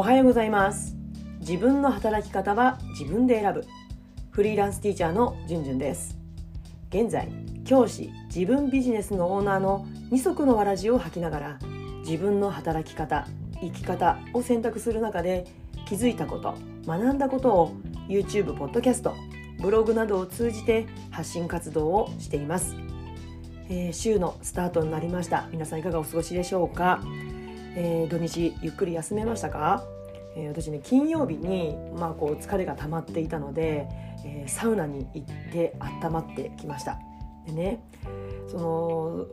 おはようございます。自分の働き方は自分で選ぶ。フリーランスティーチャーのじゅんじゅんです。現在教師自分ビジネスのオーナーの二足のわらじを履きながら自分の働き方生き方を選択する中で気づいたこと学んだことを YouTube、ポッドキャストブログなどを通じて発信活動をしています、えー、週のスタートになりました。皆さんいかがお過ごしでしょうか、えー、土日ゆっくり休めましたか、えー、私ね金曜日に、まあ、こう疲れが溜まっていたので、えサウナに行って温まってきました。でねその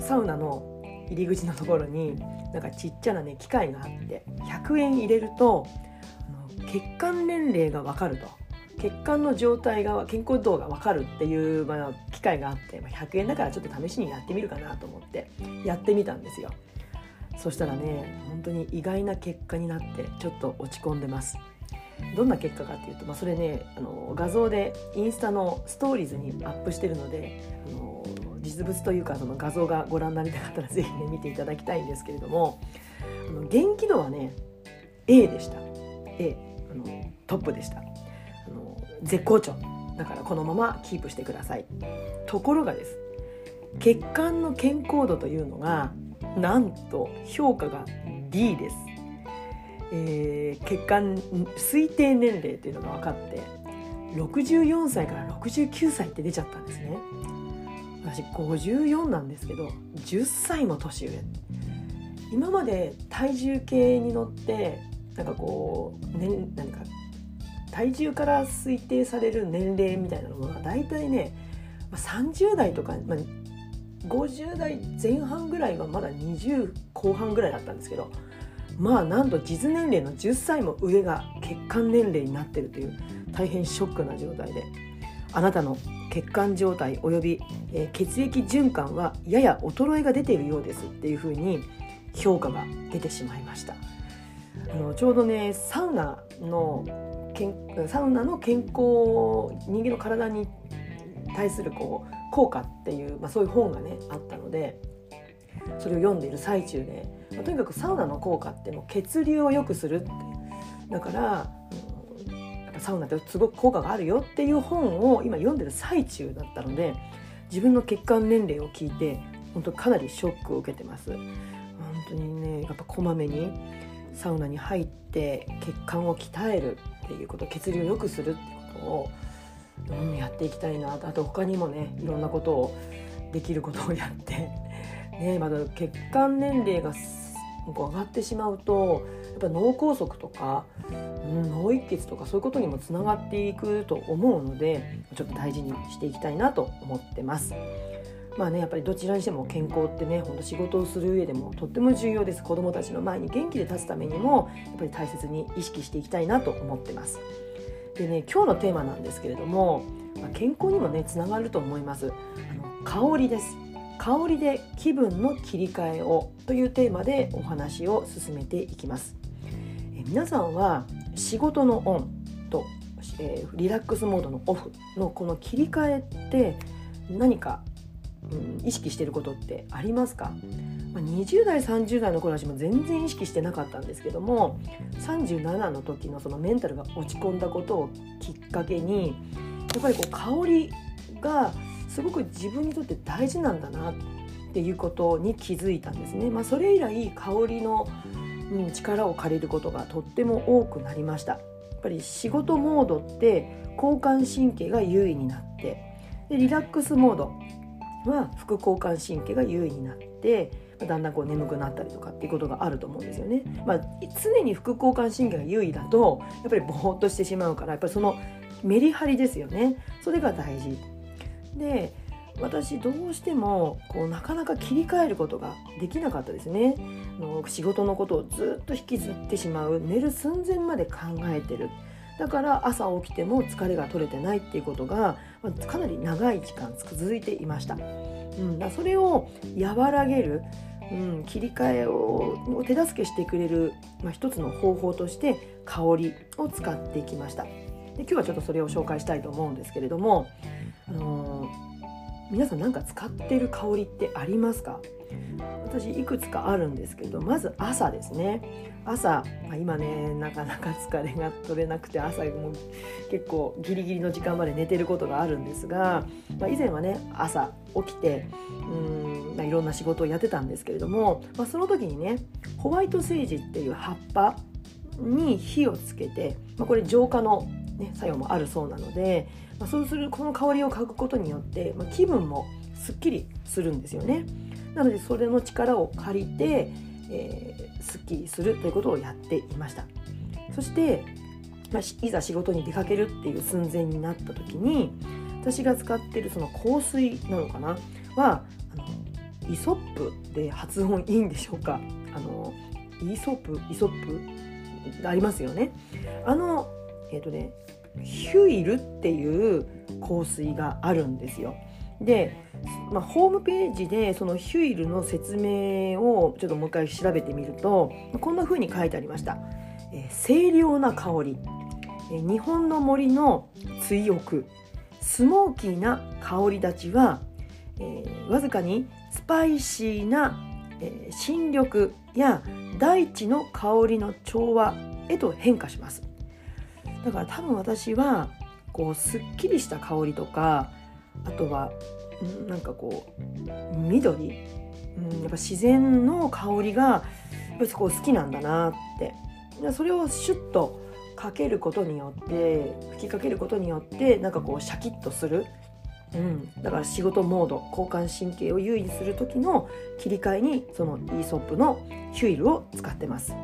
サウナの入り口のところになんかちっちゃなね機械があって100円入れると血管年齢が分かると。血管の状態が健康度が分かるっていう、まあ、機会があって、まあ、100円だからちょっと試しにやってみるかなと思ってやってみたんですよ。そしたらね本当に意外な結果になってちょっと落ち込んでます。どんな結果かっていうと、まあ、それねあの画像でインスタのストーリーズにアップしてるのであの実物というかその画像がご覧になりたかったら是非ね見ていただきたいんですけれどもあの元気度はね A でした。A あのトップでした。あの絶好調。だからこのままキープしてください。ところがです。血管の健康度というのがなんと評価が D です、えー、血管推定年齢っていうのが分かって64歳から69歳って出ちゃったんですね。私54なんですけど10歳も年上。今まで体重計に乗ってなんかこう、ね、何か体重から推定される年齢みたいなものが大体ね30代とか、まあ、50代前半ぐらいはまだ20後半ぐらいだったんですけどまあなんと実年齢の10歳も上が血管年齢になってるという大変ショックな状態であなたの血管状態および、え、血液循環はやや衰えが出ているようですっていうふうに評価が出てしまいました。あのちょうどねサウナのサウナの健康人間の体に対するこう効果っていう、まあ、そういう本がねあったのでそれを読んでいる最中で、まあ、とにかくサウナの効果ってもう血流を良くするってだから、うん、サウナってすごく効果があるよっていう本を今読んでる最中だったので自分の血管年齢を聞いて本当かなりショックを受けてます。本当にねやっぱこまめにサウナに入って血管を鍛えるっていうこと血流を良くするってことを、うん、やっていきたいなあと他にもねいろんなことをできることをやって、ね、まだ血管年齢が上がってしまうとやっぱ脳梗塞とか、うん、脳一血とかそういうことにもつながっていくと思うのでちょっと大事にしていきたいなと思ってます。まあねやっぱりどちらにしても健康ってねほんと仕事をする上でもとっても重要です子どもたちの前に元気で立つためにもやっぱり大切に意識していきたいなと思ってますでね今日のテーマなんですけれども、まあ、健康にもねつながると思います。あの香りです。香りで気分の切り替えをというテーマでお話を進めていきます。え皆さんは仕事のオンと、えー、リラックスモードのオフのこの切り替えって何かうん、意識してることってありますか、まあ、20代30代の頃私も全然意識してなかったんですけども37の時のそのメンタルが落ち込んだことをきっかけにやっぱりこう香りがすごく自分にとって大事なんだなっていうことに気づいたんですね。まあ、それ以来香りの、力を借りることがとっても多くなりました。やっぱり仕事モードって交感神経が優位になってでリラックスモードは副交感神経が優位になってだんだんこう眠くなったりとかっていうことがあると思うんですよね。まあ、常に副交感神経が優位だとやっぱりぼーっとしてしまうからやっぱりそのメリハリですよねそれが大事。で私どうしてもこうなかなか切り替えることができなかったですね。仕事のことをずっと引きずってしまう寝る寸前まで考えてる。だから朝起きても疲れが取れてないっていうことがかなり長い時間続いていました。うん、だそれを和らげる、うん、切り替えを手助けしてくれる、まあ、一つの方法として香りを使っていきました。で今日はちょっとそれを紹介したいと思うんですけれども、あのー、皆さん何か使ってる香りってありますか？私いくつかあるんですけどまず朝ですね。朝、まあ、今ねなかなか疲れが取れなくて朝も結構ギリギリの時間まで寝てることがあるんですが、まあ、以前はね朝起きてうん、まあ、いろんな仕事をやってたんですけれども、まあ、その時にねホワイトセージっていう葉っぱに火をつけて、まあ、これ浄化の、ね、作用もあるそうなので、まあ、そうするこの香りを嗅ぐことによって、まあ、気分もすっきりするんですよね。なのでそれの力を借りて、えー、すっきりするということをやっていました。そして、まあ、いざ仕事に出かけるっていう寸前になった時に私が使ってるその香水なのかな？はあのイソップで発音いいんでしょうか？あのイソップイソップ？ありますよね。あのえっ、ー、とねヒュイルっていう香水があるんですよ。でまあ、ホームページでそのヒュイルの説明をちょっともう一回調べてみるとこんな風に書いてありました。えー、清涼な香り、えー、日本の森の追憶。スモーキーな香り立ちは、えー、わずかにスパイシーな、えー、新緑や大地の香りの調和へと変化しますだから多分私はこうすっきりした香りとかあとはなんかこう緑、うん、やっぱ自然の香りがやっぱりこう好きなんだなって。それをシュッとかけることによって吹きかけることによってなんかこうシャキッとする、うん、だから仕事モード交感神経を優位にする時の切り替えにそのイーソップのヒュイルを使ってます。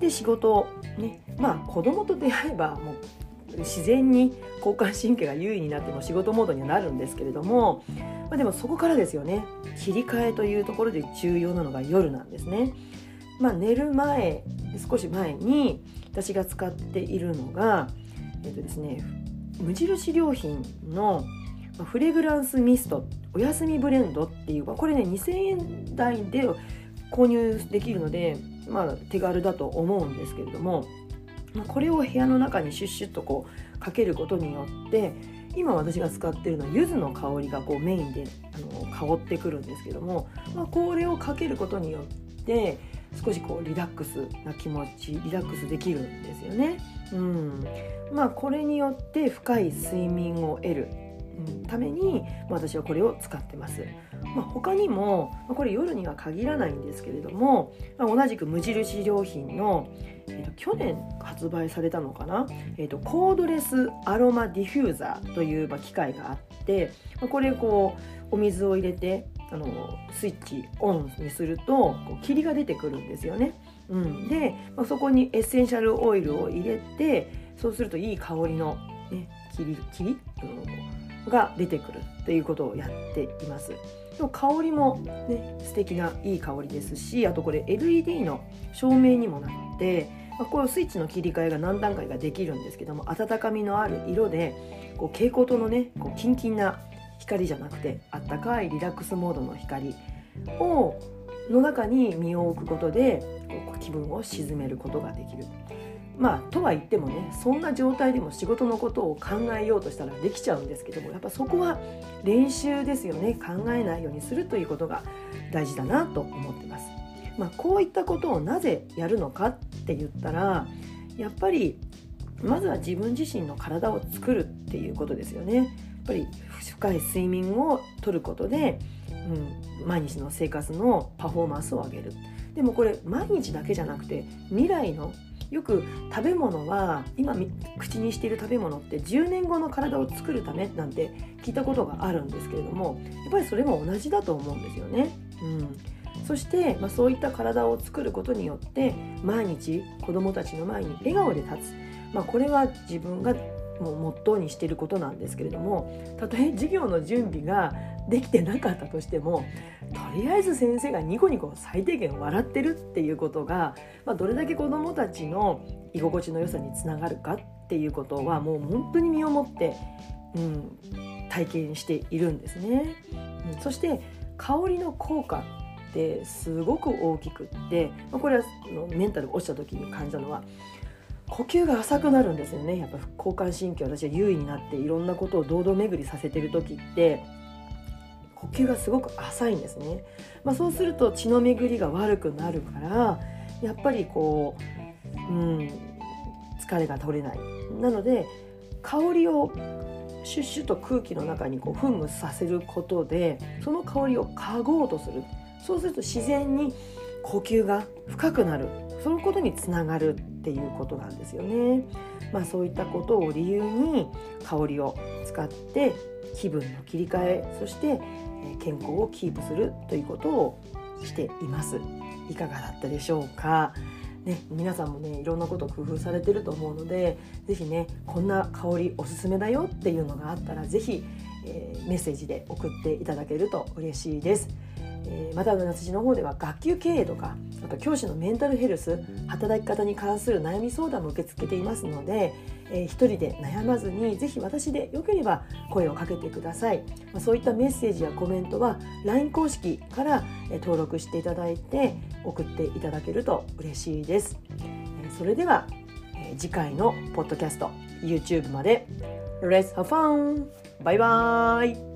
で仕事をねまあ子供と出会えばもう自然に交感神経が優位になっても仕事モードにはなるんですけれども、まあ、でもそこからですよね切り替えというところで重要なのが夜なんですね。まあ、寝る前少し前に私が使っているのが、えっとですね、無印良品のフレグランスミストお休みブレンドっていうこれね2000円台で購入できるので、まあ、手軽だと思うんですけれどもこれを部屋の中にシュッシュッとこうかけることによって今私が使ってるのは柚子の香りがこうメインであの香ってくるんですけども、まあ、これをかけることによって少しこうリラックスな気持ちリラックスできるんですよね。うん、まあこれによって深い睡眠を得るために私はこれを使ってます。まあ、他にもこれ夜には限らないんですけれども、まあ、同じく無印良品の、えーと、去年発売されたのかな、えーと、コードレスアロマディフューザーという、まあ、機械があって、まあ、これこうお水を入れてあのスイッチオンにするとこう霧が出てくるんですよね。うん、で、まあ、そこにエッセンシャルオイルを入れてそうするといい香りの、ね、霧霧？が出てくるということをやっています。香りもね素敵ないい香りですしあとこれ LED の照明にもなってまあ、こうスイッチの切り替えが何段階かできるんですけども温かみのある色でこう蛍光灯のねこうキンキンな光じゃなくてあったかいリラックスモードの光をの中に身を置くことでこう気分を鎮めることができる。まあとは言ってもねそんな状態でも仕事のことを考えようとしたらできちゃうんですけどもやっぱそこは練習ですよね考えないようにするということが大事だなと思ってます。まあ、こういったことをなぜやるのかって言ったらやっぱりまずは自分自身の体を作るっていうことですよね。やっぱり深い睡眠をとることで、うん、毎日の生活のパフォーマンスを上げる。でもこれ毎日だけじゃなくて未来のよく食べ物は今口にしている食べ物って10年後の体を作るためなんて聞いたことがあるんですけれどもやっぱりそれも同じだと思うんですよね。うんそして、まあ、そういった体を作ることによって毎日子どもたちの前に笑顔で立つ、まあ、これは自分がもうモットーにしていることなんですけれどもたとえ授業の準備ができてなかったとしてもとりあえず先生がニコニコ最低限笑ってるっていうことが、まあ、どれだけ子どもたちの居心地の良さにつながるかっていうことはもう本当に身をもって、うん、体験しているんですね。うん、そして香りの効果ってすごく大きくって、まあ、これはメンタル落ちた時に感じたのは呼吸が浅くなるんですよねやっぱ交感神経私は優位になっていろんなことを堂々巡りさせてる時って呼吸がすごく浅いんですね、まあ、そうすると血の巡りが悪くなるからやっぱりこう、うん、疲れが取れない。なので香りをシュッシュと空気の中にこう噴霧させることでその香りを嗅ごうとする。そうすると自然に呼吸が深くなる。そのことにつながるっていうことなんですよね。まあ、そういったことを理由に香りを使って気分の切り替えそして健康をキープするということをしています。いかがだったでしょうか？ね、皆さんもねいろんなこと工夫されてると思うので是非ねこんな香りおすすめだよっていうのがあったら是非、えー、メッセージで送っていただけると嬉しいです。えー、また夏地の方では学級経営とかあと教師のメンタルヘルス働き方に関する悩み相談も受け付けていますので、えー、一人で悩まずにぜひ私でよければ声をかけてください、まあ、そういったメッセージやコメントは LINE 公式から、登録していただいて送っていただけると嬉しいです、えー、それでは、えー、次回のポッドキャスト YouTube まで。Let's have fun! バイバイ!